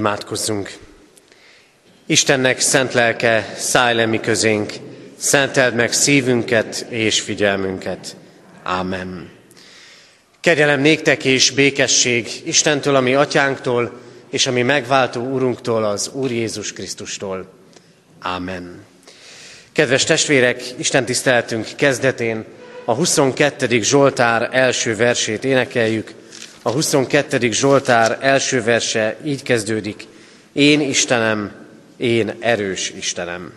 Imádkozzunk! Istennek szent lelke, szállj le mi közénk, szenteld meg szívünket és figyelmünket. Ámen. Kegyelem néktek és békesség Istentől, ami atyánktól, és ami megváltó úrunktól, az Úr Jézus Krisztustól. Ámen. Kedves testvérek, Isten tiszteltünk kezdetén a 22. Zsoltár első versét énekeljük. A 22. Zsoltár első verse így kezdődik. Én Istenem, én erős Istenem.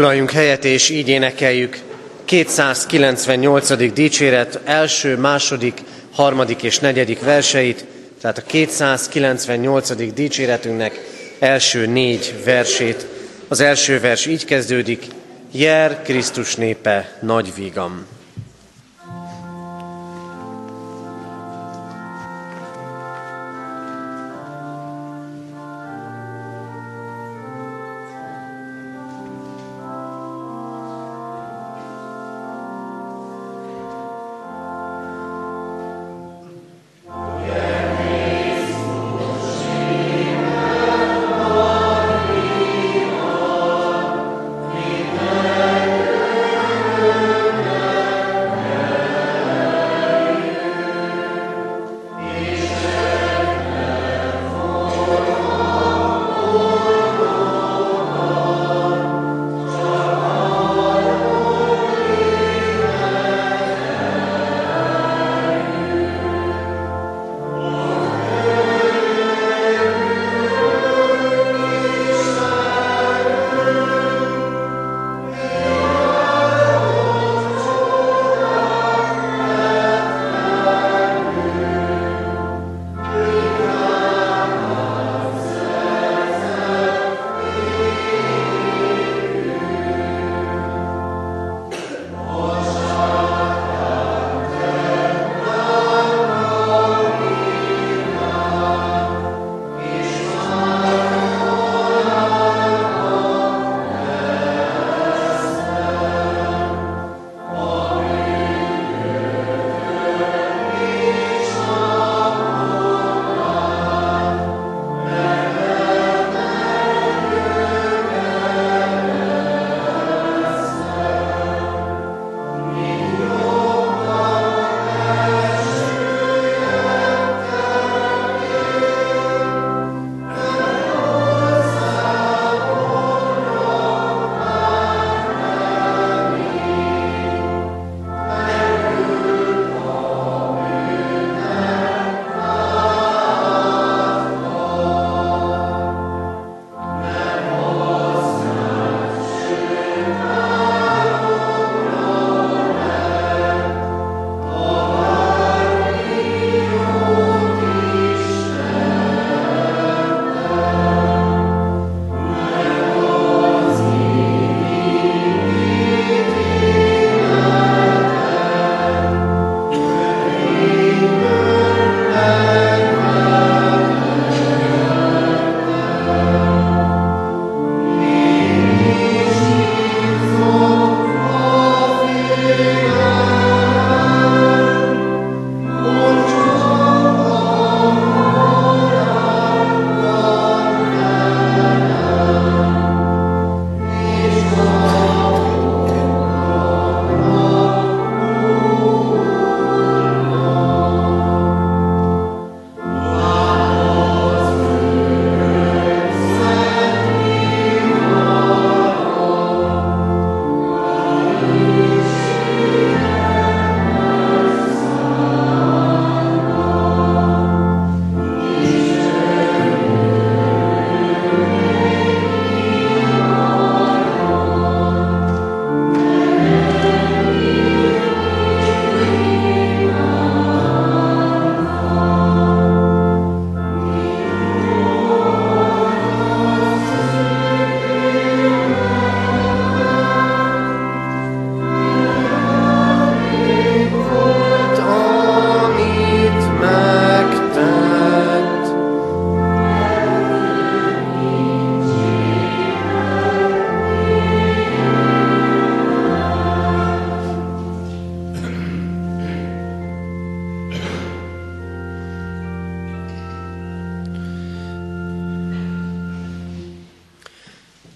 Foglaljunk helyet, és így énekeljük 298. dicséret első, második, harmadik és negyedik verseit, tehát a 298. dicséretünknek első négy versét. Az első vers így kezdődik, Jer Krisztus népe nagy vígam.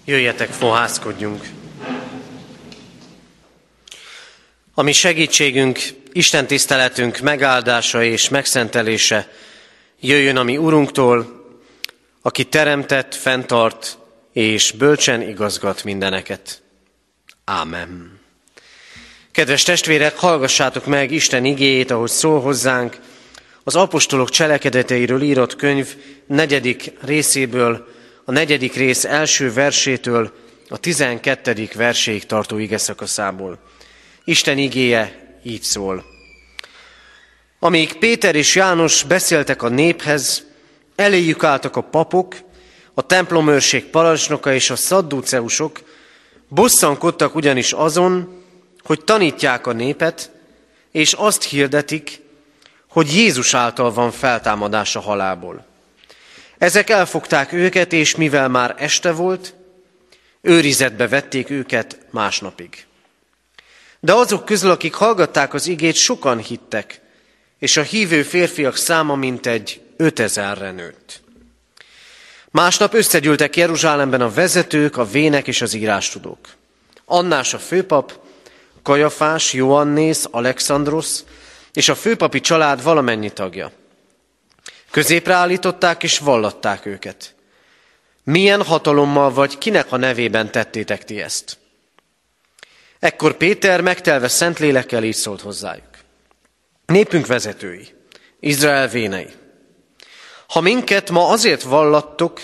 Jöjjetek, fohászkodjunk! Ami segítségünk, Isten tiszteletünk megáldása és megszentelése jöjjön a mi Urunktól, aki teremtett, fenntart és bölcsen igazgat mindeneket. Ámen. Kedves testvérek, hallgassátok meg Isten igéjét, ahogy szól hozzánk, az apostolok cselekedeteiről írott könyv negyedik részéből, a negyedik rész első versétől a tizenkettedik verséig tartó ige szakaszából. Isten igéje így szól. Amíg Péter és János beszéltek a néphez, eléjük álltak a papok, a templomőrség parancsnoka és a szadduceusok, bosszankodtak ugyanis azon, hogy tanítják a népet, és azt hirdetik, hogy Jézus által van feltámadás a halálból. Ezek elfogták őket, és mivel már este volt, őrizetbe vették őket másnapig. De azok közül, akik hallgatták az igét, sokan hittek, és a hívő férfiak száma mintegy ötezerre nőtt. Másnap összegyűltek Jeruzsálemben a vezetők, a vének és az írástudók. Annás a főpap, Kajafás, Joannész, Alexandros és a főpapi család valamennyi tagja. Középre állították és vallatták őket. Milyen hatalommal vagy kinek a nevében tettétek ti ezt? Ekkor Péter megtelve szent lélekkel így szólt hozzájuk. Népünk vezetői, Izrael vénei. Ha minket ma azért vallattok,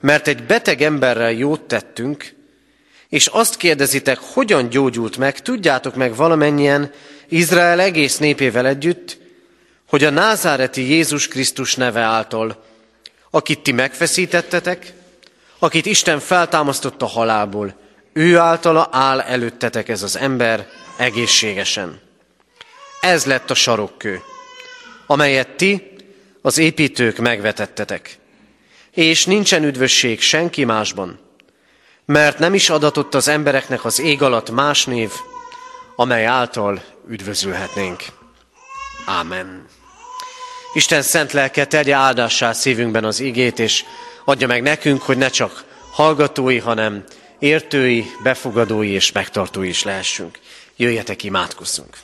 mert egy beteg emberrel jót tettünk, és azt kérdezitek, hogyan gyógyult meg, tudjátok meg valamennyien Izrael egész népével együtt, hogy a názáreti Jézus Krisztus neve által, akit ti megfeszítettetek, akit Isten feltámasztott a halálból, ő általa áll előttetek ez az ember egészségesen. Ez lett a sarokkő, amelyet ti, az építők megvetettetek. És nincsen üdvösség senki másban, mert nem is adatott az embereknek az ég alatt más név, amely által üdvözülhetnénk. Ámen. Isten szent lelke tegye áldássá szívünkben az igét, és adja meg nekünk, hogy ne csak hallgatói, hanem értői, befogadói és megtartói is lehessünk. Jöjjetek, imádkozzunk!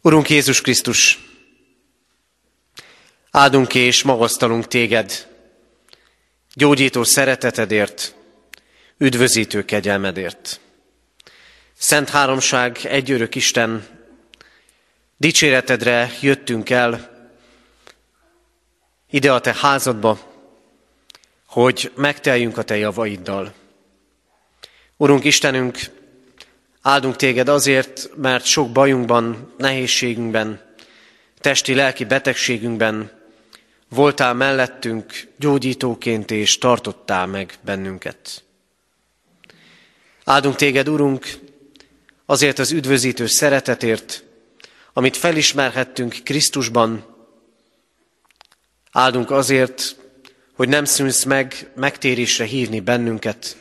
Urunk Jézus Krisztus, áldunk és magasztalunk téged, gyógyító szeretetedért, üdvözítő kegyelmedért. Szent Háromság, egy örök Isten, dicséretedre jöttünk el, ide a te házadba, hogy megteljünk a te javaiddal. Urunk Istenünk, áldunk téged azért, mert sok bajunkban, nehézségünkben, testi-lelki betegségünkben voltál mellettünk gyógyítóként, és tartottál meg bennünket. Áldunk téged, Urunk, azért az üdvözítő szeretetért, amit felismerhettünk Krisztusban. Áldunk azért, hogy nem szűnsz meg megtérésre hívni bennünket,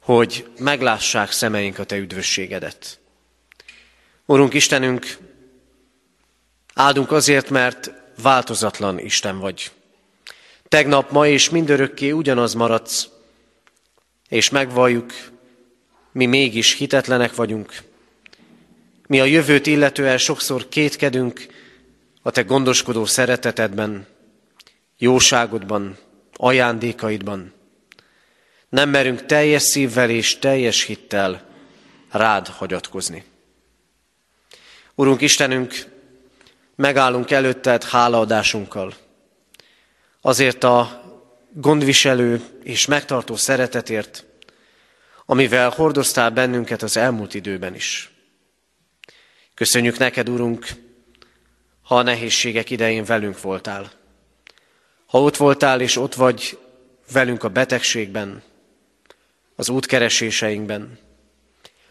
hogy meglássák szemeink a Te üdvösségedet. Urunk Istenünk, áldunk azért, mert változatlan Isten vagy. Tegnap, ma és mindörökké ugyanaz maradsz, és megvalljuk, mi mégis hitetlenek vagyunk. Mi a jövőt illetően sokszor kétkedünk a Te gondoskodó szeretetedben, jóságodban, ajándékaidban. Nem merünk teljes szívvel és teljes hittel rád hagyatkozni. Urunk Istenünk, megállunk előtted hálaadásunkkal. Azért a gondviselő és megtartó szeretetért, amivel hordoztál bennünket az elmúlt időben is. Köszönjük neked, Urunk, ha a nehézségek idején velünk voltál. Ha ott voltál és ott vagy velünk a betegségben, az útkereséseinkben,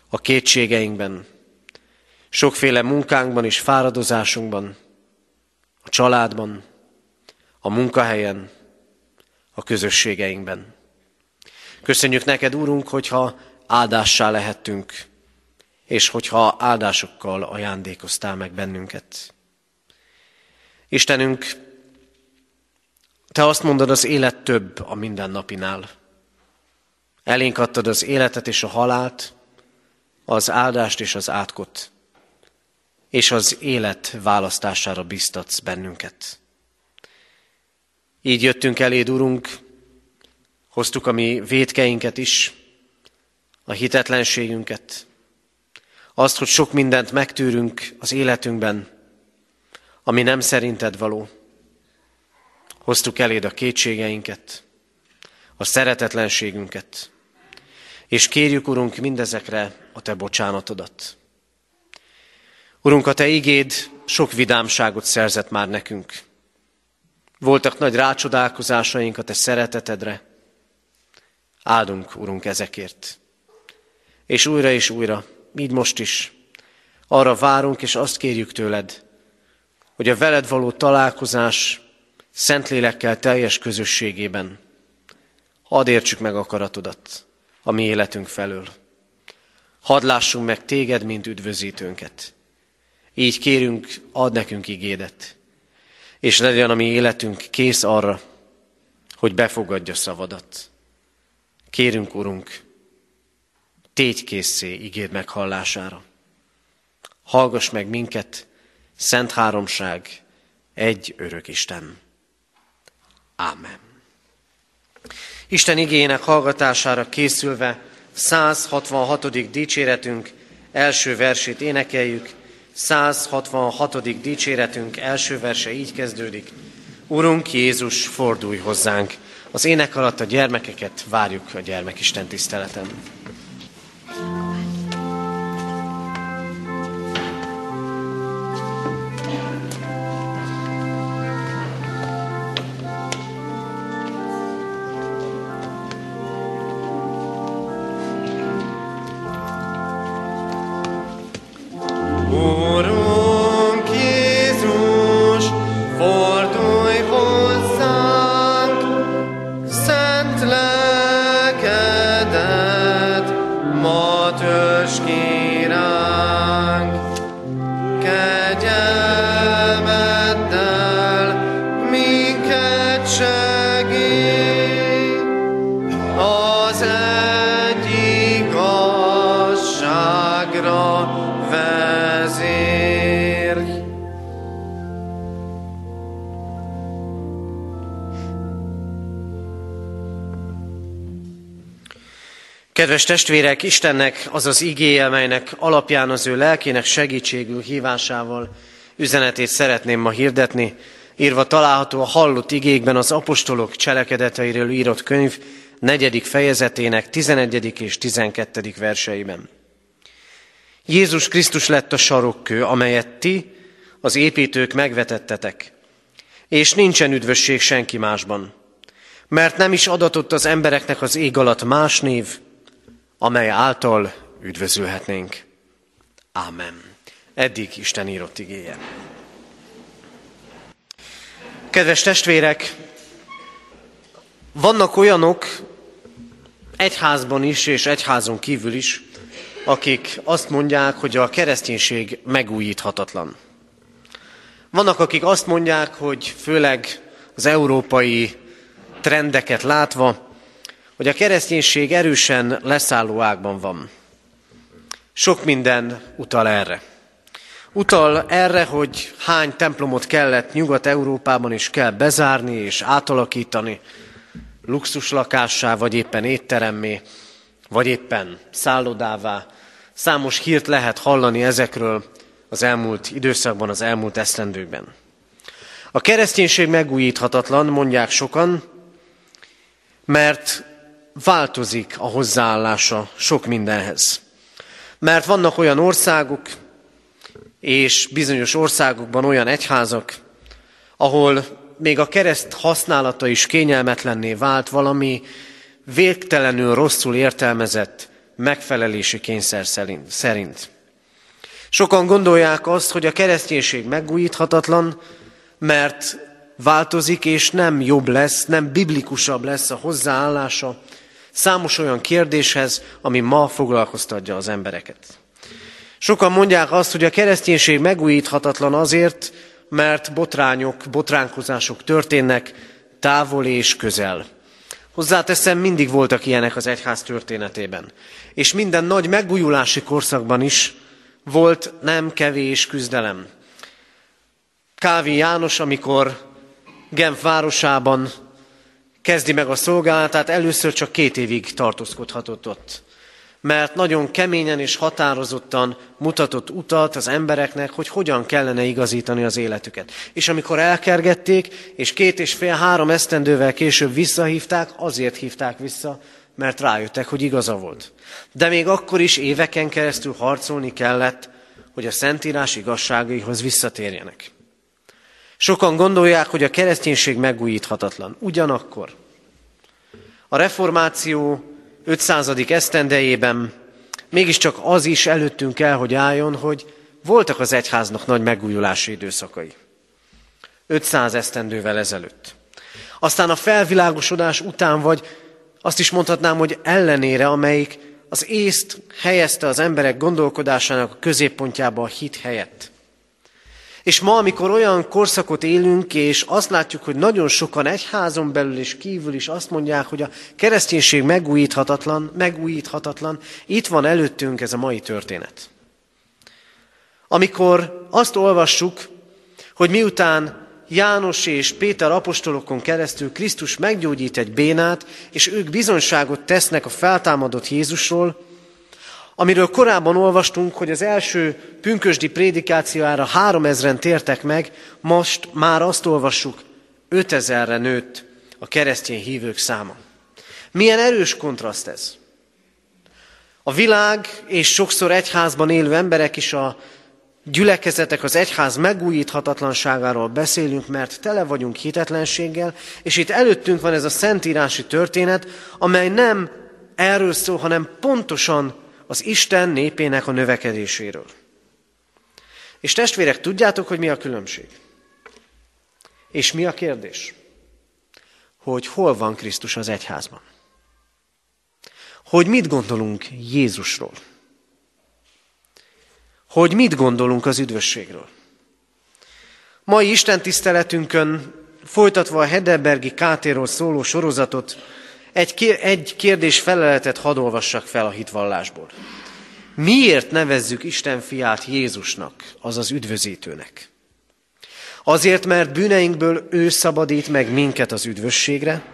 a kétségeinkben, sokféle munkánkban és fáradozásunkban, a családban, a munkahelyen, a közösségeinkben. Köszönjük neked, Úrunk, hogyha áldássá lehettünk, és hogyha áldásokkal ajándékoztál meg bennünket. Istenünk, te azt mondod, az élet több a mindennapinál. Elénk adtad az életet és a halált, az áldást és az átkot, és az élet választására biztatsz bennünket. Így jöttünk eléd, Urunk, hoztuk a mi védkeinket is, a hitetlenségünket, azt, hogy sok mindent megtűrünk az életünkben, ami nem szerinted való. Hoztuk eléd a kétségeinket, a szeretetlenségünket, és kérjük, Urunk, mindezekre a Te bocsánatodat. Urunk, a Te igéd sok vidámságot szerzett már nekünk. Voltak nagy rácsodálkozásaink a Te szeretetedre. Áldunk, Urunk, ezekért. És újra és újra, így most is, arra várunk, és azt kérjük tőled, hogy a veled való találkozás Szentlélekkel teljes közösségében hadd értsük meg akaratodat a mi életünk felől. Hadd lássunk meg téged, mint üdvözítőnket. Így kérünk, add nekünk igédet, és legyen a mi életünk kész arra, hogy befogadja szavadat. Kérünk, Urunk, tégy készé igéd meghallására. Hallgass meg minket, Szent Háromság, egy örök Isten. Ámen. Isten igényének hallgatására készülve 166. dicséretünk első versét énekeljük. 166. dicséretünk első verse így kezdődik. Urunk Jézus, fordulj hozzánk! Az ének alatt a gyermekeket várjuk a gyermekisten tiszteleten. Thank you. Kedves testvérek, Istennek az az igéje, melynek alapján az ő lelkének segítségül hívásával üzenetét szeretném ma hirdetni, írva található a hallott igékben az apostolok cselekedeteiről írott könyv negyedik fejezetének 11. és 12. verseiben. Jézus Krisztus lett a sarokkő, amelyet ti, az építők megvetettetek, és nincsen üdvösség senki másban, mert nem is adatott az embereknek az ég alatt más név, amely által üdvözülhetnénk. Ámen. Eddig Isten írott igéje. Kedves testvérek, vannak olyanok egyházban is és egyházon kívül is, akik azt mondják, hogy a kereszténység megújíthatatlan. Vannak, akik azt mondják, hogy főleg az európai trendeket látva, hogy a kereszténység erősen leszálló ágban van. Sok minden utal erre. Utal erre, hogy hány templomot kellett Nyugat-Európában is kell bezárni és átalakítani, luxuslakássá, vagy éppen étteremmé, vagy éppen szállodává. Számos hírt lehet hallani ezekről az elmúlt időszakban, az elmúlt esztendőkben. A kereszténység megújíthatatlan, mondják sokan, mert változik a hozzáállása sok mindenhez. Mert vannak olyan országok, és bizonyos országokban olyan egyházak, ahol még a kereszt használata is kényelmetlenné vált valami végtelenül rosszul értelmezett megfelelési kényszer szerint. Sokan gondolják azt, hogy a kereszténység megújíthatatlan, mert változik, és nem jobb lesz, nem biblikusabb lesz a hozzáállása számos olyan kérdéshez, ami ma foglalkoztatja az embereket. Sokan mondják azt, hogy a kereszténység megújíthatatlan azért, mert botrányok, botránkozások történnek, távol és közel. Hozzáteszem, mindig voltak ilyenek az egyház történetében. És minden nagy megújulási korszakban is volt nem kevés küzdelem. Kávi János, amikor Genf városában kezdi meg a szolgálatát, először csak két évig tartózkodhatott ott. Mert nagyon keményen és határozottan mutatott utat az embereknek, hogy hogyan kellene igazítani az életüket. És amikor elkergették, és két és fél-három esztendővel később visszahívták, azért hívták vissza, mert rájöttek, hogy igaza volt. De még akkor is éveken keresztül harcolni kellett, hogy a Szentírás igazságaihoz visszatérjenek. Sokan gondolják, hogy a kereszténység megújíthatatlan. Ugyanakkor a reformáció 500. esztendejében mégiscsak az is előttünk kell, hogy álljon, hogy voltak az egyháznak nagy megújulási időszakai. 500 esztendővel ezelőtt. Aztán a felvilágosodás után, vagy azt is mondhatnám, hogy ellenére, amelyik az észt helyezte az emberek gondolkodásának a középpontjába a hit helyett. És ma, amikor olyan korszakot élünk, és azt látjuk, hogy nagyon sokan egyházon belül és kívül is azt mondják, hogy a kereszténység megújíthatatlan, megújíthatatlan, itt van előttünk ez a mai történet. Amikor azt olvassuk, hogy miután János és Péter apostolokon keresztül Krisztus meggyógyít egy bénát, és ők bizonyságot tesznek a feltámadott Jézusról, amiről korábban olvastunk, hogy az első pünkösdi prédikációjára három ezren tértek meg, most már azt olvassuk, ötezerre nőtt a keresztény hívők száma. Milyen erős kontraszt ez? A világ és sokszor egyházban élő emberek is a gyülekezetek, az egyház megújíthatatlanságáról beszélünk, mert tele vagyunk hitetlenséggel, és itt előttünk van ez a szentírási történet, amely nem erről szól, hanem pontosan az Isten népének a növekedéséről. És testvérek, tudjátok, hogy mi a különbség? És mi a kérdés? Hogy hol van Krisztus az egyházban? Hogy mit gondolunk Jézusról? Hogy mit gondolunk az üdvösségről? Mai Isten tiszteletünkön, folytatva a Hedelbergi Kátéról szóló sorozatot, egy, kérdés feleletet hadd olvassak fel a hitvallásból. Miért nevezzük Isten fiát Jézusnak, azaz üdvözítőnek? Azért, mert bűneinkből ő szabadít meg minket az üdvösségre,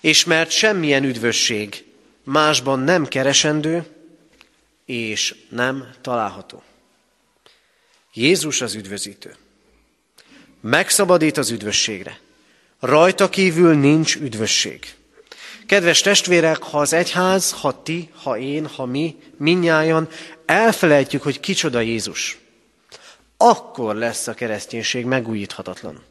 és mert semmilyen üdvösség másban nem keresendő, és nem található. Jézus az üdvözítő. Megszabadít az üdvösségre. Rajta kívül nincs üdvösség. Kedves testvérek, ha az egyház, ha ti, ha én, ha mi, minnyájan elfelejtjük, hogy kicsoda Jézus, akkor lesz a kereszténység megújíthatatlan.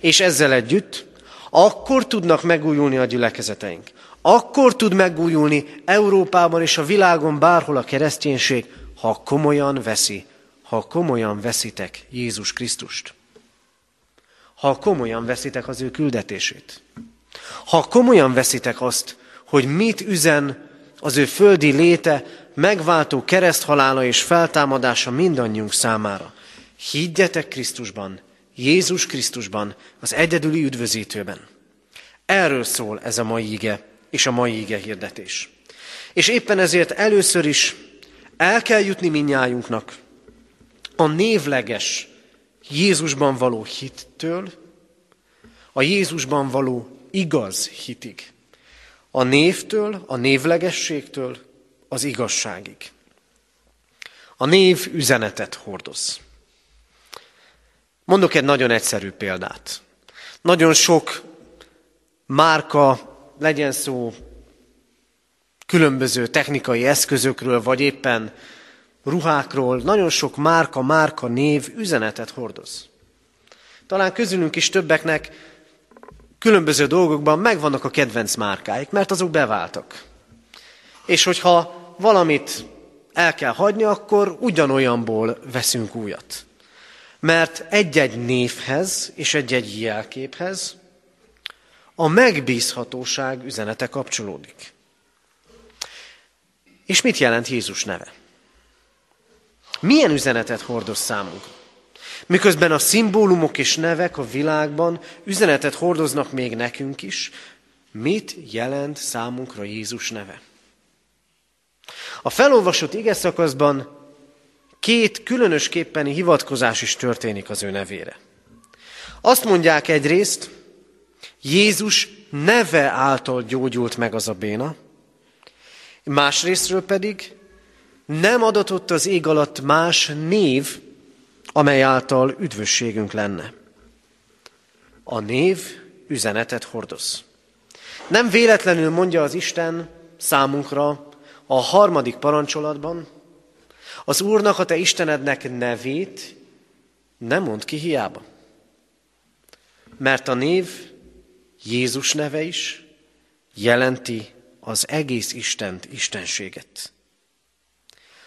És ezzel együtt akkor tudnak megújulni a gyülekezeteink. Akkor tud megújulni Európában és a világon bárhol a kereszténység, ha komolyan veszi, ha komolyan veszitek Jézus Krisztust. Ha komolyan veszitek az ő küldetését. Ha komolyan veszitek azt, hogy mit üzen az ő földi léte, megváltó kereszthalála és feltámadása mindannyiunk számára. Higgyetek Krisztusban, Jézus Krisztusban, az egyedüli üdvözítőben. Erről szól ez a mai ige és a mai ige hirdetés. És éppen ezért először is el kell jutni minnyájunknak a névleges Jézusban való hittől, a Jézusban való igaz hitig. A névtől, a névlegességtől az igazságig. A név üzenetet hordoz. Mondok egy nagyon egyszerű példát. Nagyon sok márka, legyen szó különböző technikai eszközökről, vagy éppen ruhákról, nagyon sok márka, márka név üzenetet hordoz. Talán közülünk is többeknek különböző dolgokban megvannak a kedvenc márkáik, mert azok beváltak. És hogyha valamit el kell hagyni, akkor ugyanolyanból veszünk újat. Mert egy-egy névhez és egy-egy jelképhez a megbízhatóság üzenete kapcsolódik. És mit jelent Jézus neve? Milyen üzenetet hordoz számunkra? Miközben a szimbólumok és nevek a világban üzenetet hordoznak még nekünk is, mit jelent számunkra Jézus neve? A felolvasott ige szakaszban két különösképpeni hivatkozás is történik az ő nevére. Azt mondják egyrészt, Jézus neve által gyógyult meg az a béna, másrésztről pedig nem adatott az ég alatt más név, amely által üdvösségünk lenne. A név üzenetet hordoz. Nem véletlenül mondja az Isten számunkra a harmadik parancsolatban, az Úrnak, a te Istenednek nevét nem mond ki hiába. Mert a név Jézus neve is jelenti az egész Istent, Istenséget.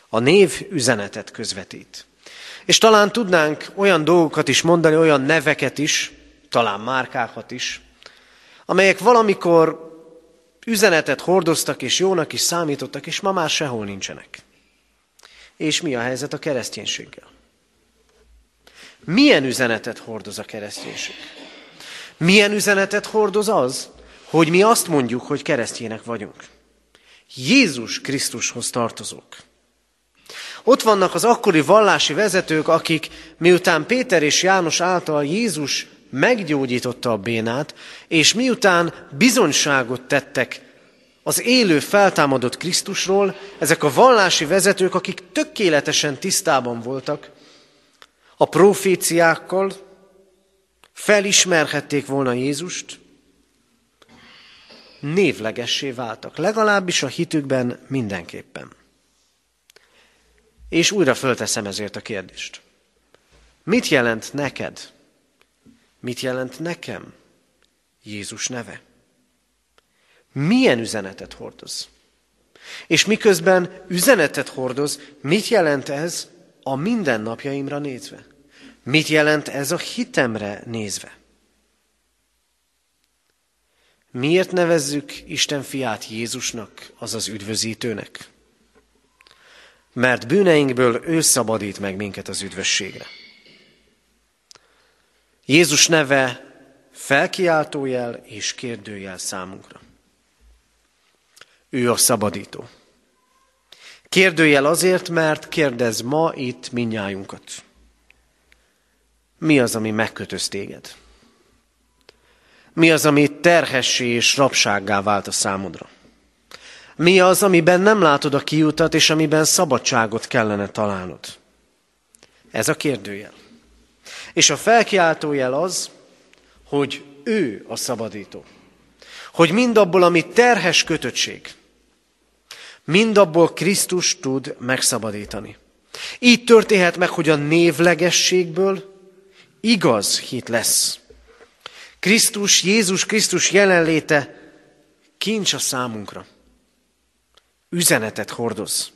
A név üzenetet közvetít. És talán tudnánk olyan dolgokat is mondani, olyan neveket is, talán márkákat is, amelyek valamikor üzenetet hordoztak és jónak is számítottak, és ma már sehol nincsenek. És mi a helyzet a kereszténységgel? Milyen üzenetet hordoz a kereszténység? Milyen üzenetet hordoz az, hogy mi azt mondjuk, hogy keresztjének vagyunk? Jézus Krisztushoz tartozók. Ott vannak az akkori vallási vezetők, akik miután Péter és János által Jézus meggyógyította a bénát, és miután bizonyságot tettek az élő feltámadott Krisztusról, ezek a vallási vezetők, akik tökéletesen tisztában voltak a proféciákkal, felismerhették volna Jézust, névlegessé váltak, legalábbis a hitükben mindenképpen. És újra fölteszem ezért a kérdést. Mit jelent neked? Mit jelent nekem Jézus neve? Milyen üzenetet hordoz? És miközben üzenetet hordoz, mit jelent ez a mindennapjaimra nézve? Mit jelent ez a hitemre nézve? Miért nevezzük Isten fiát Jézusnak, azaz üdvözítőnek? Mert bűneinkből ő szabadít meg minket az üdvösségre. Jézus neve felkiáltójel és kérdőjel számunkra. Ő a szabadító. Kérdőjel azért, mert kérdez ma itt minnyájunkat. Mi az, ami megkötöz téged? Mi az, ami terhessé és rabsággá vált a számodra? Mi az, amiben nem látod a kiutat, és amiben szabadságot kellene találnod? Ez a kérdőjel. És a felkiáltójel az, hogy ő a szabadító. Hogy mindabból, ami terhes kötöttség, mindabból Krisztus tud megszabadítani. Így történhet meg, hogy a névlegességből igaz hit lesz. Krisztus, Jézus Krisztus jelenléte kincs a számunkra üzenetet hordoz.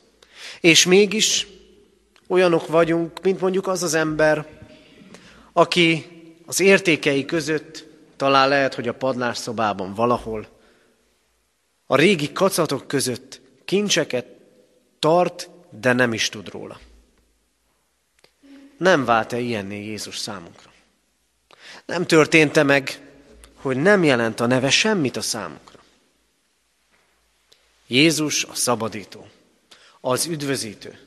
És mégis olyanok vagyunk, mint mondjuk az az ember, aki az értékei között talán lehet, hogy a padlásszobában valahol a régi kacatok között kincseket tart, de nem is tud róla. Nem vált-e ilyenné Jézus számunkra? Nem történt-e meg, hogy nem jelent a neve semmit a számunkra? Jézus a szabadító, az üdvözítő.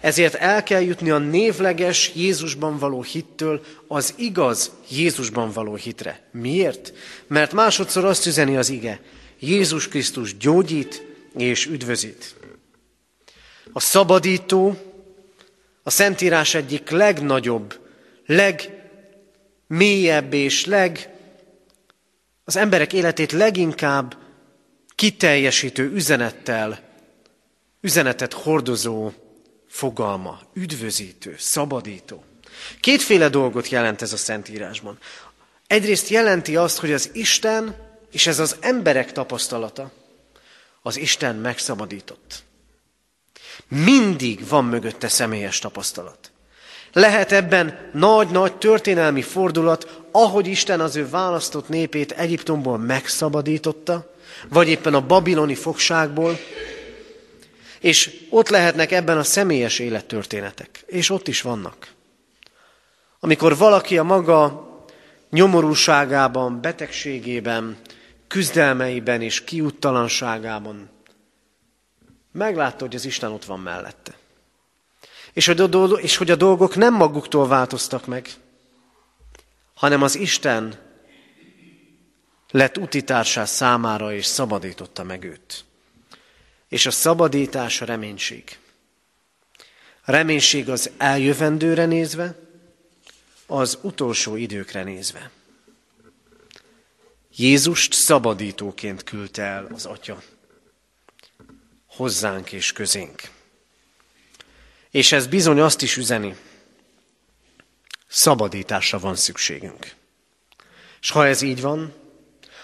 Ezért el kell jutni a névleges Jézusban való hittől az igaz Jézusban való hitre. Miért? Mert másodszor azt üzeni az ige, Jézus Krisztus gyógyít és üdvözít. A szabadító a Szentírás egyik legnagyobb, legmélyebb és leg, az emberek életét leginkább kiteljesítő üzenettel, üzenetet hordozó fogalma, üdvözítő, szabadító. Kétféle dolgot jelent ez a Szentírásban. Egyrészt jelenti azt, hogy az Isten, és ez az emberek tapasztalata, az Isten megszabadított. Mindig van mögötte személyes tapasztalat. Lehet ebben nagy-nagy történelmi fordulat, ahogy Isten az ő választott népét Egyiptomból megszabadította, vagy éppen a babiloni fogságból, és ott lehetnek ebben a személyes élettörténetek, és ott is vannak. Amikor valaki a maga nyomorúságában, betegségében, küzdelmeiben és kiuttalanságában meglátta, hogy az Isten ott van mellette. És hogy, a, és hogy a dolgok nem maguktól változtak meg, hanem az Isten lett utitársá számára, és szabadította meg őt. És a szabadítás a reménység. Reménység az eljövendőre nézve, az utolsó időkre nézve. Jézust szabadítóként küldte el az Atya hozzánk és közénk. És ez bizony azt is üzeni, szabadításra van szükségünk. És ha ez így van,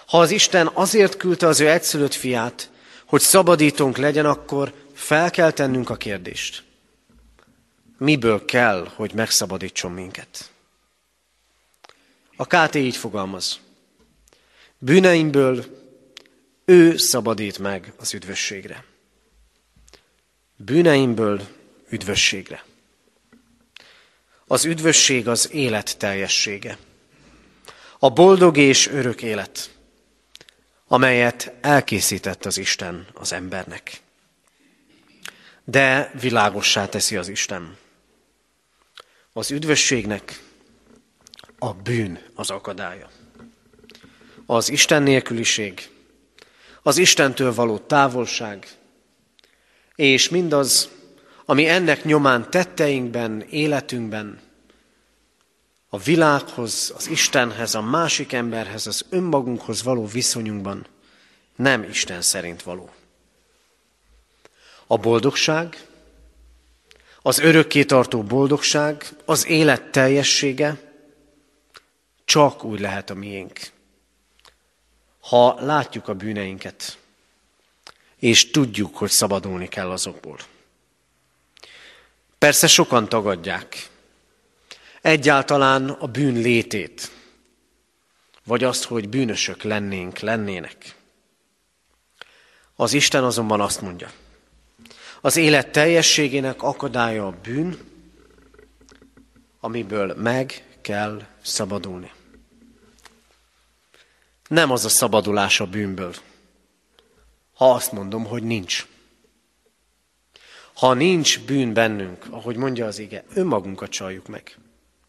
ha az Isten azért küldte az ő egyszülött fiát, hogy szabadítónk legyen, akkor fel kell tennünk a kérdést. Miből kell, hogy megszabadítson minket? A KT így fogalmaz. Bűneimből ő szabadít meg az üdvösségre. Bűneimből üdvösségre. Az üdvösség az élet teljessége. A boldog és örök élet, amelyet elkészített az Isten az embernek. De világossá teszi az Isten. Az üdvösségnek a bűn az akadálya. Az Isten nélküliség, az Istentől való távolság, és mindaz, ami ennek nyomán tetteinkben, életünkben, a világhoz, az Istenhez, a másik emberhez, az önmagunkhoz való viszonyunkban nem Isten szerint való. A boldogság, az örökké tartó boldogság, az élet teljessége csak úgy lehet a miénk, ha látjuk a bűneinket, és tudjuk, hogy szabadulni kell azokból. Persze sokan tagadják egyáltalán a bűn létét, vagy azt, hogy bűnösök lennénk, lennének. Az Isten azonban azt mondja, az élet teljességének akadálya a bűn, amiből meg kell szabadulni. Nem az a szabadulás a bűnből, ha azt mondom, hogy nincs. Ha nincs bűn bennünk, ahogy mondja az ige, önmagunkat csaljuk meg,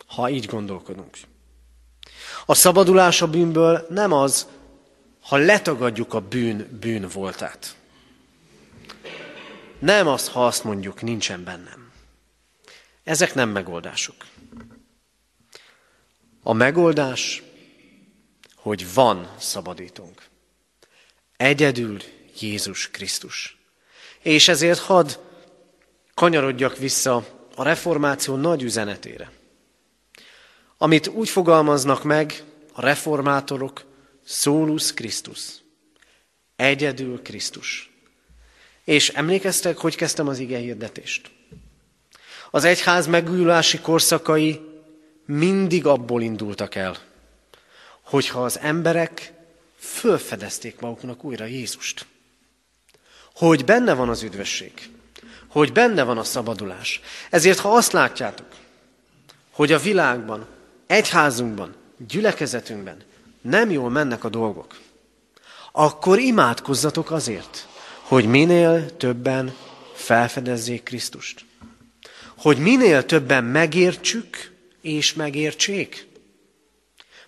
ha így gondolkodunk. A szabadulás a bűnből nem az, ha letagadjuk a bűn bűn voltát. Nem az, ha azt mondjuk, nincsen bennem. Ezek nem megoldások. A megoldás, hogy van szabadítónk. Egyedül Jézus Krisztus. És ezért hadd kanyarodjak vissza a reformáció nagy üzenetére, amit úgy fogalmaznak meg a reformátorok, Solus Christus. Egyedül Krisztus. És emlékeztek, hogy kezdtem az ige hirdetést? Az egyház megújulási korszakai mindig abból indultak el, hogyha az emberek fölfedezték maguknak újra Jézust. Hogy benne van az üdvösség, hogy benne van a szabadulás. Ezért, ha azt látjátok, hogy a világban, egyházunkban, gyülekezetünkben nem jól mennek a dolgok, akkor imádkozzatok azért, hogy minél többen felfedezzék Krisztust. Hogy minél többen megértsük és megértsék.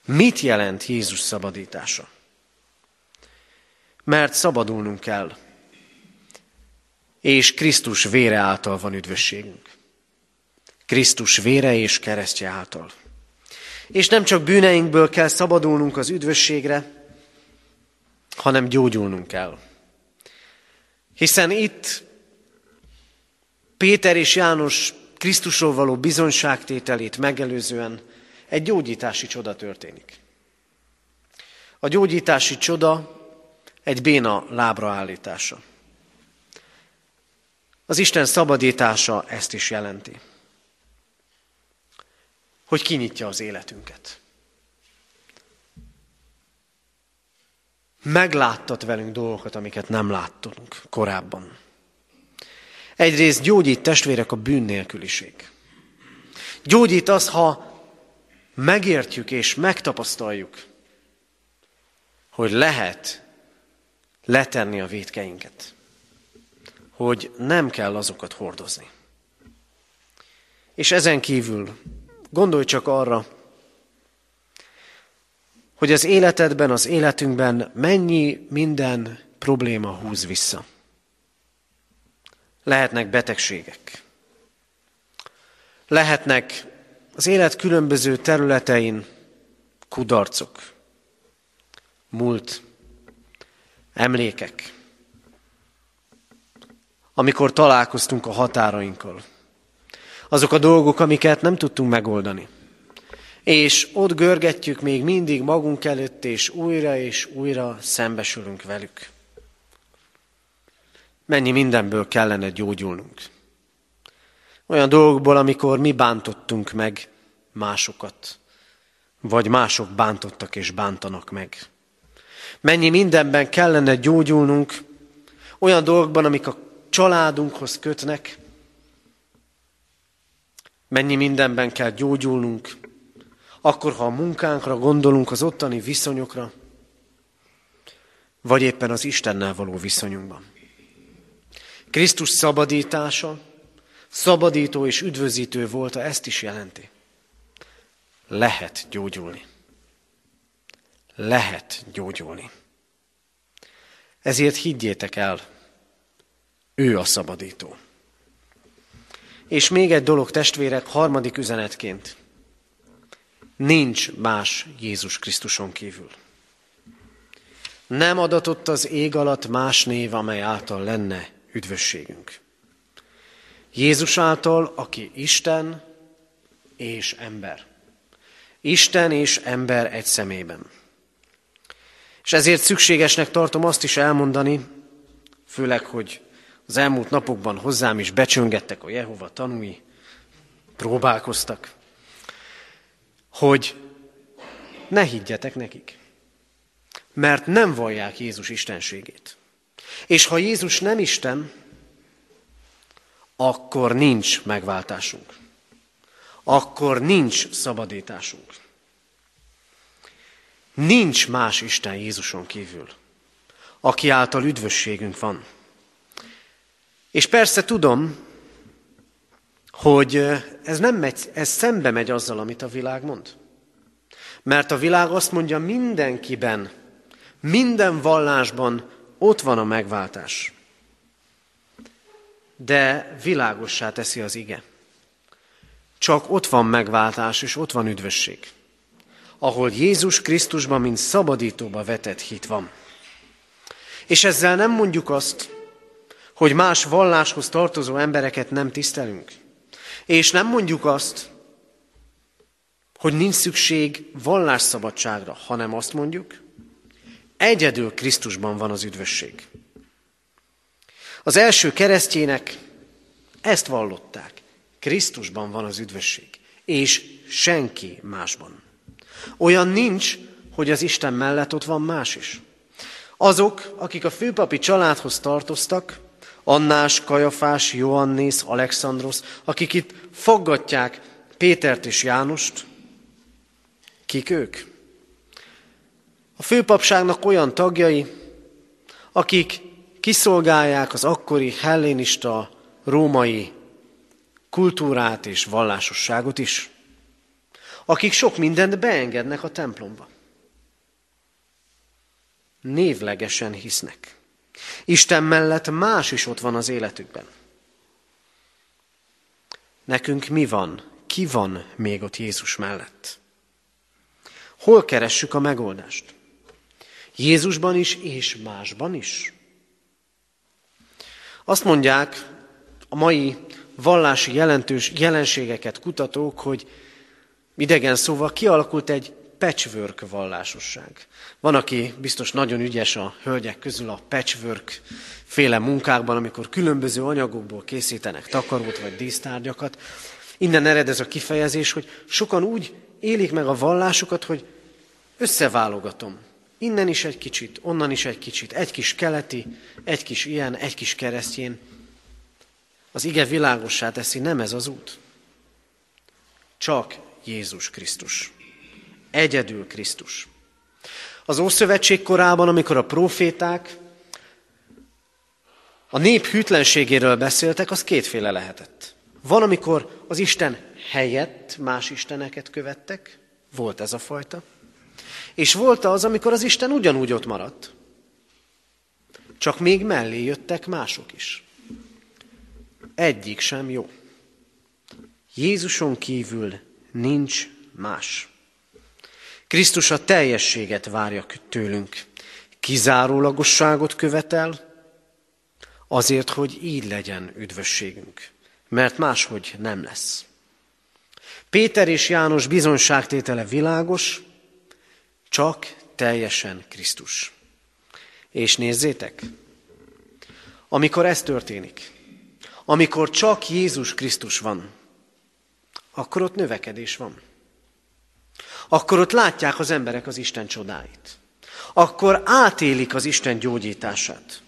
Mit jelent Jézus szabadítása? Mert szabadulnunk kell. És Krisztus vére által van üdvösségünk. Krisztus vére és keresztje által. És nem csak bűneinkből kell szabadulnunk az üdvösségre, hanem gyógyulnunk kell. Hiszen itt Péter és János Krisztusról való bizonyságtételét megelőzően egy gyógyítási csoda történik. A gyógyítási csoda egy béna lábra állítása. Az Isten szabadítása ezt is jelenti. Hogy kinyitja az életünket. Megláttat velünk dolgokat, amiket nem láttunk korábban. Egyrészt gyógyít testvérek a bűn nélküliség. Gyógyít az, ha megértjük és megtapasztaljuk, hogy lehet letenni a védkeinket, hogy nem kell azokat hordozni. És ezen kívül gondolj csak arra, hogy az életedben, az életünkben mennyi minden probléma húz vissza. Lehetnek betegségek. Lehetnek az élet különböző területein kudarcok, múlt, emlékek, amikor találkoztunk a határainkkal. Azok a dolgok, amiket nem tudtunk megoldani. És ott görgetjük még mindig magunk előtt, és újra és újra szembesülünk velük. Mennyi mindenből kellene gyógyulnunk. Olyan dolgokból, amikor mi bántottunk meg másokat, vagy mások bántottak és bántanak meg. Mennyi mindenben kellene gyógyulnunk, olyan dolgokban, amik a családunkhoz kötnek, mennyi mindenben kell gyógyulnunk, akkor, ha a munkánkra gondolunk, az ottani viszonyokra, vagy éppen az Istennel való viszonyunkban. Krisztus szabadítása, szabadító és üdvözítő volt, ezt is jelenti. Lehet gyógyulni. Lehet gyógyulni. Ezért higgyétek el, ő a szabadító. És még egy dolog, testvérek, harmadik üzenetként. Nincs más Jézus Krisztuson kívül. Nem adatott az ég alatt más név, amely által lenne üdvösségünk. Jézus által, aki Isten és ember. Isten és ember egy szemében. És ezért szükségesnek tartom azt is elmondani, főleg, hogy az elmúlt napokban hozzám is becsöngettek a Jehova tanúi, próbálkoztak, hogy ne higgyetek nekik, mert nem vallják Jézus istenségét. És ha Jézus nem Isten, akkor nincs megváltásunk. Akkor nincs szabadításunk. Nincs más Isten Jézuson kívül, aki által üdvösségünk van. És persze tudom, hogy ez nem megy, ez szembe megy azzal, amit a világ mond. Mert a világ azt mondja, mindenkiben, minden vallásban ott van a megváltás. De világossá teszi az ige. Csak ott van megváltás, és ott van üdvösség. Ahol Jézus Krisztusban, mint szabadítóba vetett hit van. És ezzel nem mondjuk azt, hogy más valláshoz tartozó embereket nem tisztelünk. És nem mondjuk azt, hogy nincs szükség vallásszabadságra, hanem azt mondjuk, egyedül Krisztusban van az üdvösség. Az első keresztjének ezt vallották. Krisztusban van az üdvösség, és senki másban. Olyan nincs, hogy az Isten mellett ott van más is. Azok, akik a főpapi családhoz tartoztak, Annás, Kajafás, Joannész, Alexandros, akik itt foggatják Pétert és Jánost, kik ők? A főpapságnak olyan tagjai, akik kiszolgálják az akkori hellénista római kultúrát és vallásosságot is, akik sok mindent beengednek a templomba. Névlegesen hisznek. Isten mellett más is ott van az életükben. Nekünk mi van? Ki van még ott Jézus mellett? Hol keressük a megoldást? Jézusban is és másban is? Azt mondják a mai vallási jelentős jelenségeket kutatók, hogy idegen szóval kialakult egy patchwork vallásosság. Van, aki biztos nagyon ügyes a hölgyek közül a patchwork féle munkákban, amikor különböző anyagokból készítenek takarót vagy dísztárgyakat. Innen ered ez a kifejezés, hogy sokan úgy élik meg a vallásukat, hogy összeválogatom. Innen is egy kicsit, onnan is egy kicsit, egy kis keleti, egy kis ilyen, egy kis keresztjén. Az ige világossá teszi, nem ez az út. Csak Jézus Krisztus. Egyedül Krisztus. Az Ószövetség korában, amikor a proféták a nép hűtlenségéről beszéltek, az kétféle lehetett. Van, amikor az Isten helyett más isteneket követtek, volt ez a fajta, és volt az, amikor az Isten ugyanúgy ott maradt, csak még mellé jöttek mások is. Egyik sem jó. Jézuson kívül nincs más. Krisztus a teljességet várja tőlünk. Kizárólagosságot követel, azért, hogy így legyen üdvösségünk, mert máshogy nem lesz. Péter és János bizonságtétele világos, csak teljesen Krisztus. És nézzétek, amikor ez történik, amikor csak Jézus Krisztus van, akkor ott növekedés van. Akkor ott látják az emberek az Isten csodáit. Akkor átélik az Isten gyógyítását.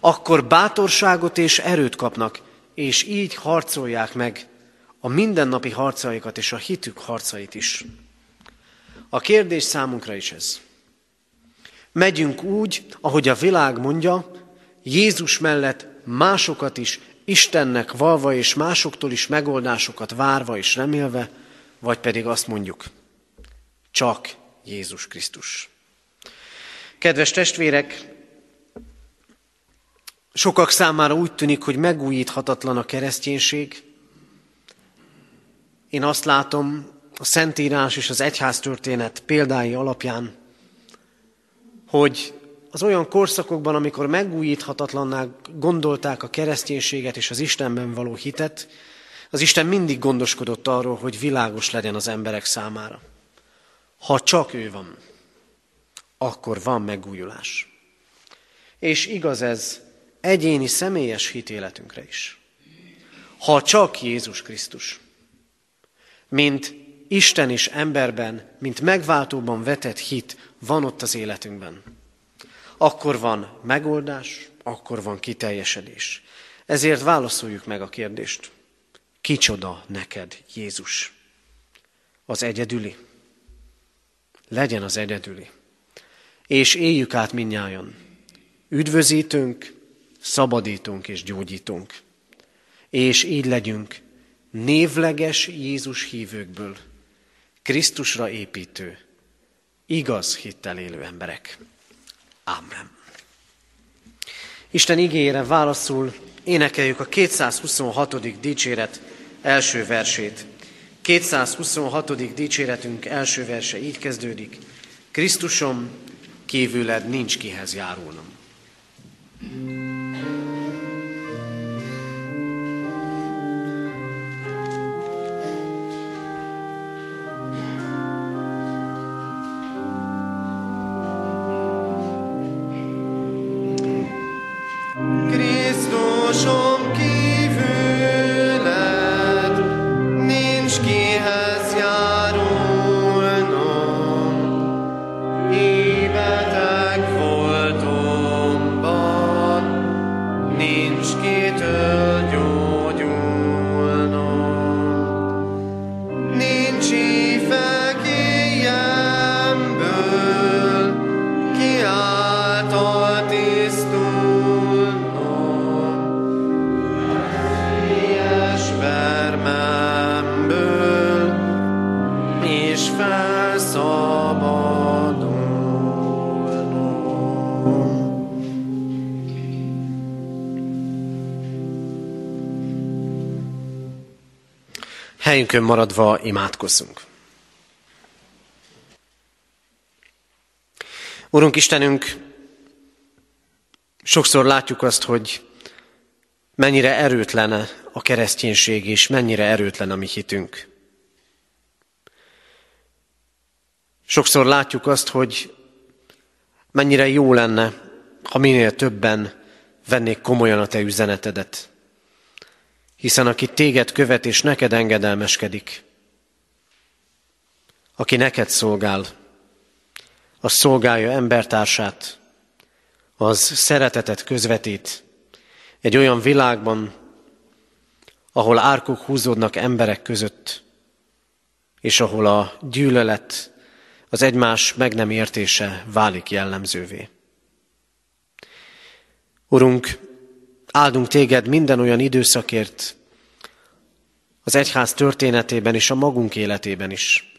Akkor bátorságot és erőt kapnak, és így harcolják meg a mindennapi harcaikat és a hitük harcait is. A kérdés számunkra is ez. Megyünk úgy, ahogy a világ mondja, Jézus mellett másokat is Istennek valva és másoktól is megoldásokat várva és remélve, vagy pedig azt mondjuk, csak Jézus Krisztus. Kedves testvérek, sokak számára úgy tűnik, hogy megújíthatatlan a kereszténység. Én azt látom a Szentírás és az egyház történet példái alapján, hogy az olyan korszakokban, amikor megújíthatatlanná gondolták a kereszténységet és az Istenben való hitet, az Isten mindig gondoskodott arról, hogy világos legyen az emberek számára. Ha csak ő van, akkor van megújulás. És igaz ez egyéni, személyes hitéletünkre is. Ha csak Jézus Krisztus, mint Isten és emberben, mint megváltóban vetett hit van ott az életünkben, akkor van megoldás, akkor van kiteljesedés. Ezért válaszoljuk meg a kérdést. Kicsoda neked Jézus? Az egyedüli? Legyen az egyedüli. És éljük át minnyájan. Üdvözítünk, szabadítunk és gyógyítunk. És így legyünk névleges Jézus hívőkből, Krisztusra építő, igaz hittel élő emberek. Amen. Isten igényére válaszul énekeljük a 226. dicséret első versét. 226. dicséretünk első verse így kezdődik. Krisztusom, kívüled nincs kihez járulnom. thank Helyünkön maradva imádkozzunk. Urunk Istenünk, sokszor látjuk azt, hogy mennyire erőtlen a kereszténység, és mennyire erőtlen a mi hitünk. Sokszor látjuk azt, hogy mennyire jó lenne, ha minél többen vennék komolyan a te üzenetedet hiszen aki téged követ és neked engedelmeskedik, aki neked szolgál, az szolgálja embertársát, az szeretetet közvetít egy olyan világban, ahol árkok húzódnak emberek között, és ahol a gyűlölet az egymás meg nem értése válik jellemzővé. Urunk, áldunk téged minden olyan időszakért, az egyház történetében és a magunk életében is,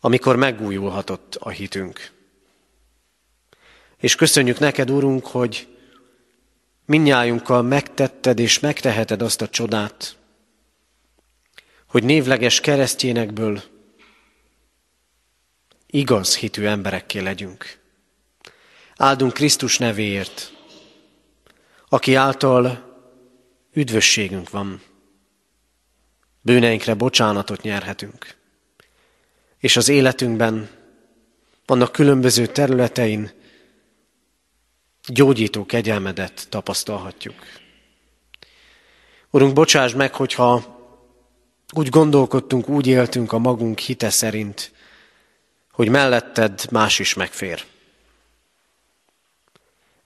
amikor megújulhatott a hitünk. És köszönjük neked, Urunk, hogy minnyájunkkal megtetted és megteheted azt a csodát, hogy névleges keresztjénekből igaz hitű emberekké legyünk. Áldunk Krisztus nevéért, aki által üdvösségünk van. Bűneinkre bocsánatot nyerhetünk. És az életünkben, annak különböző területein gyógyító kegyelmedet tapasztalhatjuk. Urunk, bocsáss meg, hogyha úgy gondolkodtunk, úgy éltünk a magunk hite szerint, hogy melletted más is megfér.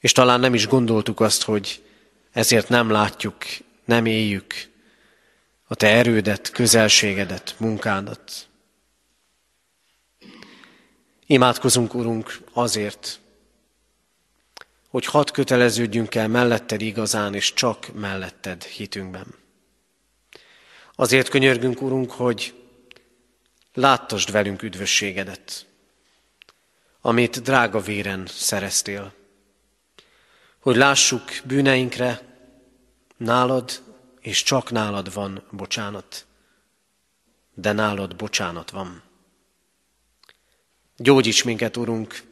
És talán nem is gondoltuk azt, hogy ezért nem látjuk, nem éljük a te erődet, közelségedet, munkádat. Imádkozunk, Urunk, azért, hogy hadd köteleződjünk el melletted igazán, és csak melletted hitünkben. Azért könyörgünk, Urunk, hogy láttasd velünk üdvösségedet, amit drága véren szereztél. Hogy lássuk bűneinkre, nálad és csak nálad van bocsánat, de nálad bocsánat van. Gyógyíts minket, Urunk,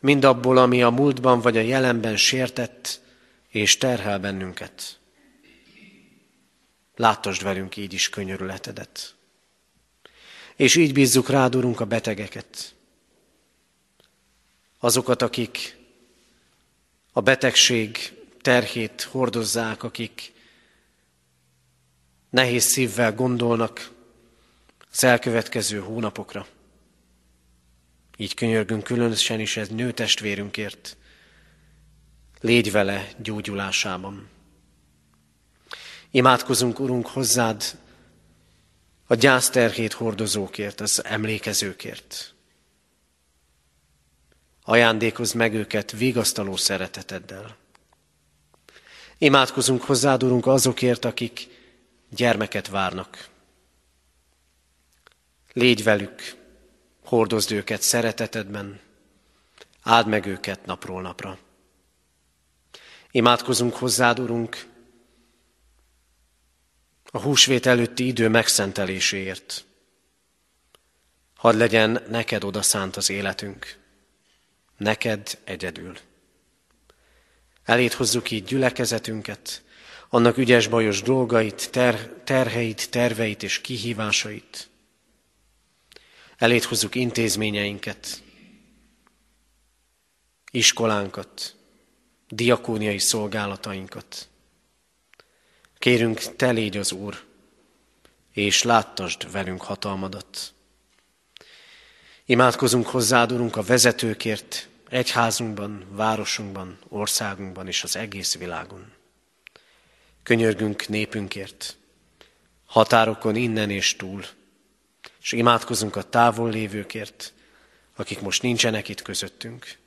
mind abból, ami a múltban vagy a jelenben sértett és terhel bennünket. Láttasd velünk így is könyörületedet. És így bízzuk rád, Urunk, a betegeket. Azokat, akik a betegség terhét hordozzák, akik nehéz szívvel gondolnak az elkövetkező hónapokra. Így könyörgünk különösen is ez nőtestvérünkért. Légy vele gyógyulásában. Imádkozunk, Urunk, hozzád a gyászterhét hordozókért, az emlékezőkért. Ajándékozz meg őket vigasztaló szereteteddel. Imádkozunk hozzád, Urunk, azokért, akik gyermeket várnak. Légy velük, hordozd őket szeretetedben, áld meg őket napról napra. Imádkozunk hozzád, Urunk, a húsvét előtti idő megszenteléséért. Hadd legyen neked odaszánt az életünk, neked egyedül. Elét hozzuk így gyülekezetünket, annak ügyes-bajos dolgait, ter- terheit, terveit és kihívásait. Elét hozzuk intézményeinket, iskolánkat, diakóniai szolgálatainkat. Kérünk, te légy az Úr, és láttasd velünk hatalmadat. Imádkozunk hozzád, Urunk, a vezetőkért, egyházunkban, városunkban, országunkban és az egész világon. Könyörgünk népünkért, határokon innen és túl, és imádkozunk a távol lévőkért, akik most nincsenek itt közöttünk.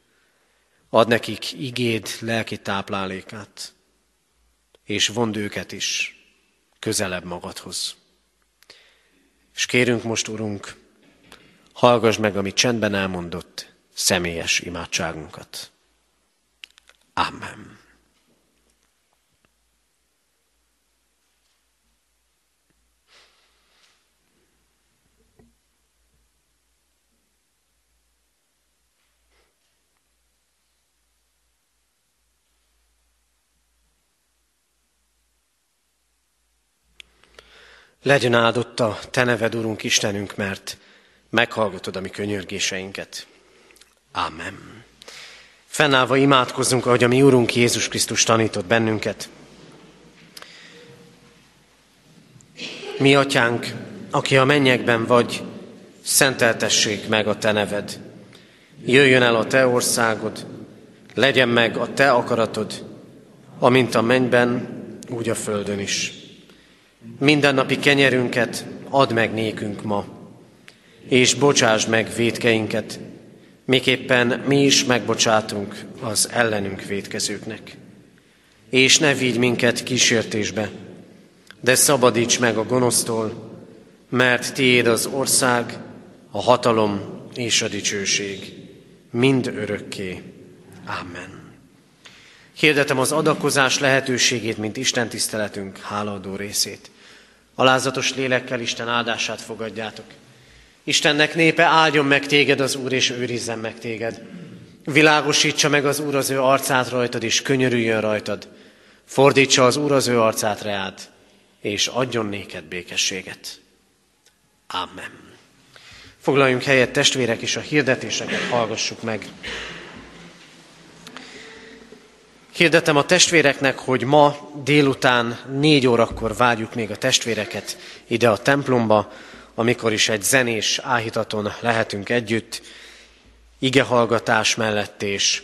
Ad nekik igéd lelki táplálékát, és vond őket is közelebb magadhoz. És kérünk most, Urunk, hallgass meg, amit csendben elmondott személyes imádságunkat. Amen. Legyen áldott a Te neved, Urunk Istenünk, mert meghallgatod a mi könyörgéseinket. Amen. Fennállva imádkozzunk, ahogy a mi Urunk Jézus Krisztus tanított bennünket. Mi, Atyánk, aki a mennyekben vagy, szenteltessék meg a Te neved. Jöjjön el a Te országod, legyen meg a Te akaratod, amint a mennyben, úgy a földön is. Mindennapi kenyerünket add meg nékünk ma, és bocsásd meg védkeinket, miképpen mi is megbocsátunk az ellenünk védkezőknek. És ne vigy minket kísértésbe, de szabadíts meg a gonosztól, mert tiéd az ország, a hatalom és a dicsőség, mind örökké. Amen. Hirdetem az adakozás lehetőségét, mint Isten tiszteletünk hálaadó részét. Alázatos lélekkel Isten áldását fogadjátok. Istennek népe áldjon meg téged az Úr, és őrizzen meg téged. Világosítsa meg az Úr az ő arcát rajtad, és könyörüljön rajtad. Fordítsa az Úr az ő arcát reád, és adjon néked békességet. Amen. Foglaljunk helyet testvérek, és a hirdetéseket hallgassuk meg. Hirdetem a testvéreknek, hogy ma délután négy órakor várjuk még a testvéreket ide a templomba, amikor is egy zenés áhítaton lehetünk együtt, igehallgatás mellett és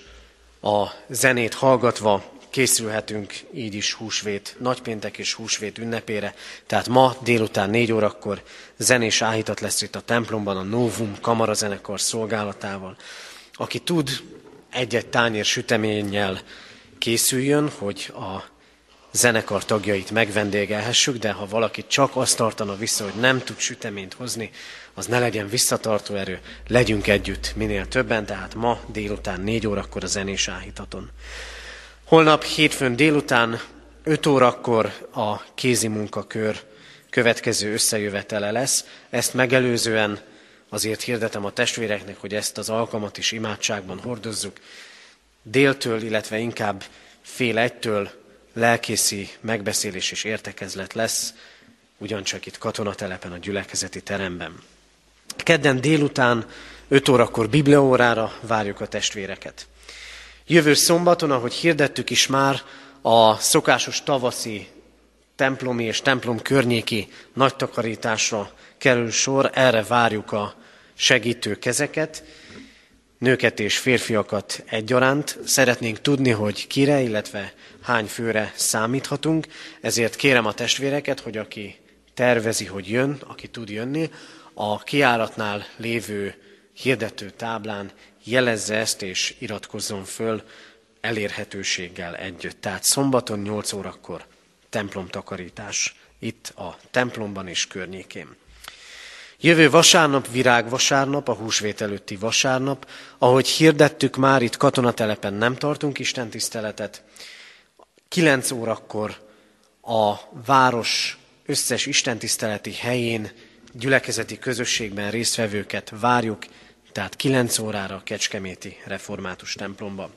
a zenét hallgatva készülhetünk így is húsvét, nagypéntek és húsvét ünnepére. Tehát ma délután négy órakor zenés áhítat lesz itt a templomban a Novum kamarazenekar szolgálatával. Aki tud egy-egy tányér süteménnyel készüljön, hogy a zenekar tagjait megvendégelhessük, de ha valaki csak azt tartana vissza, hogy nem tud süteményt hozni, az ne legyen visszatartó erő, legyünk együtt minél többen, tehát ma délután négy órakor a zenés áhítaton. Holnap hétfőn délután 5 órakor a kézi munkakör következő összejövetele lesz. Ezt megelőzően azért hirdetem a testvéreknek, hogy ezt az alkalmat is imádságban hordozzuk. Déltől, illetve inkább fél egytől lelkészi megbeszélés és értekezlet lesz, ugyancsak itt katonatelepen a gyülekezeti teremben. Kedden délután 5 órakor bibliaórára várjuk a testvéreket. Jövő szombaton, ahogy hirdettük is már, a szokásos tavaszi templomi és templom környéki nagy takarításra kerül sor, erre várjuk a segítő kezeket, nőket és férfiakat egyaránt. Szeretnénk tudni, hogy kire, illetve hány főre számíthatunk, ezért kérem a testvéreket, hogy aki tervezi, hogy jön, aki tud jönni, a kiáratnál lévő hirdető táblán jelezze ezt és iratkozzon föl elérhetőséggel együtt. Tehát szombaton 8 órakor templomtakarítás itt a templomban és környékén. Jövő vasárnap, virágvasárnap, a húsvét előtti vasárnap, ahogy hirdettük már, itt katonatelepen nem tartunk Isten tiszteletet. 9 órakor a város összes istentiszteleti helyén, gyülekezeti közösségben résztvevőket várjuk, tehát 9 órára a Kecskeméti Református templomba.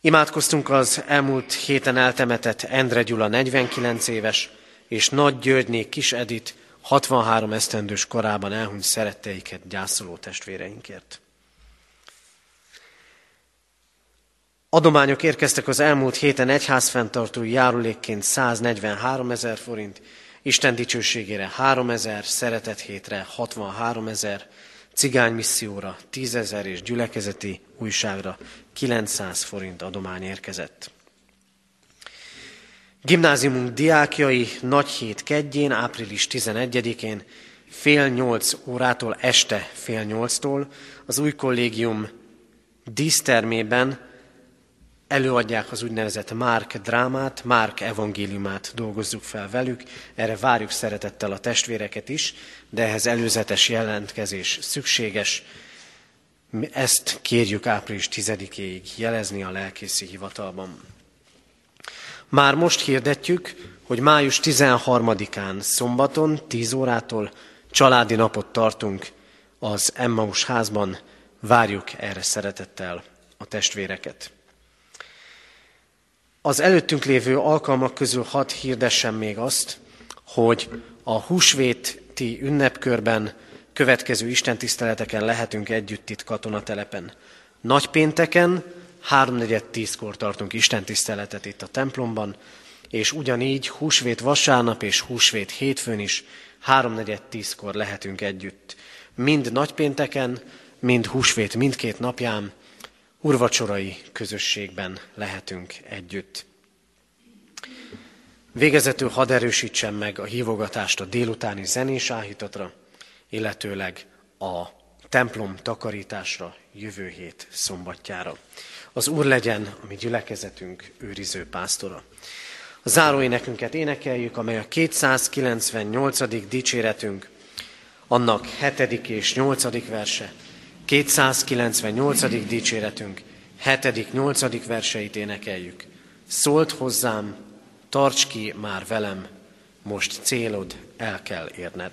Imádkoztunk az elmúlt héten eltemetett Endre Gyula 49 éves, és Nagy Györgyné Kis Edit 63 esztendős korában elhunyt szeretteiket gyászoló testvéreinkért. Adományok érkeztek az elmúlt héten egyházfenntartói járulékként 143 ezer forint, Isten dicsőségére 3 ezer, szeretet hétre 63 ezer, cigánymisszióra 10 ezer és gyülekezeti újságra 900 forint adomány érkezett. Gimnáziumunk diákjai nagy hét kedjén, április 11-én fél nyolc órától este fél nyolctól az új kollégium dísztermében előadják az úgynevezett Márk drámát, Márk evangéliumát dolgozzuk fel velük. Erre várjuk szeretettel a testvéreket is, de ehhez előzetes jelentkezés szükséges. Ezt kérjük április 10-éig jelezni a lelkészi hivatalban. Már most hirdetjük, hogy május 13-án szombaton 10 órától családi napot tartunk az Emmaus házban. Várjuk erre szeretettel a testvéreket. Az előttünk lévő alkalmak közül hadd hirdessem még azt, hogy a húsvéti ünnepkörben következő istentiszteleteken lehetünk együtt itt katonatelepen. Nagypénteken, háromnegyed tízkor tartunk istentiszteletet itt a templomban, és ugyanígy húsvét vasárnap és húsvét hétfőn is háromnegyed tízkor lehetünk együtt. Mind nagypénteken, mind húsvét mindkét napján urvacsorai közösségben lehetünk együtt. Végezetül hadd erősítsem meg a hívogatást a délutáni zenés áhítatra, illetőleg a templom takarításra jövő hét szombatjára. Az Úr legyen a mi gyülekezetünk őriző pásztora. A záróénekünket énekeljük, amely a 298. dicséretünk, annak 7. és 8. verse, 298. dicséretünk, 7. 8. verseit énekeljük. Szólt hozzám, tarts ki már velem, most célod el kell érned.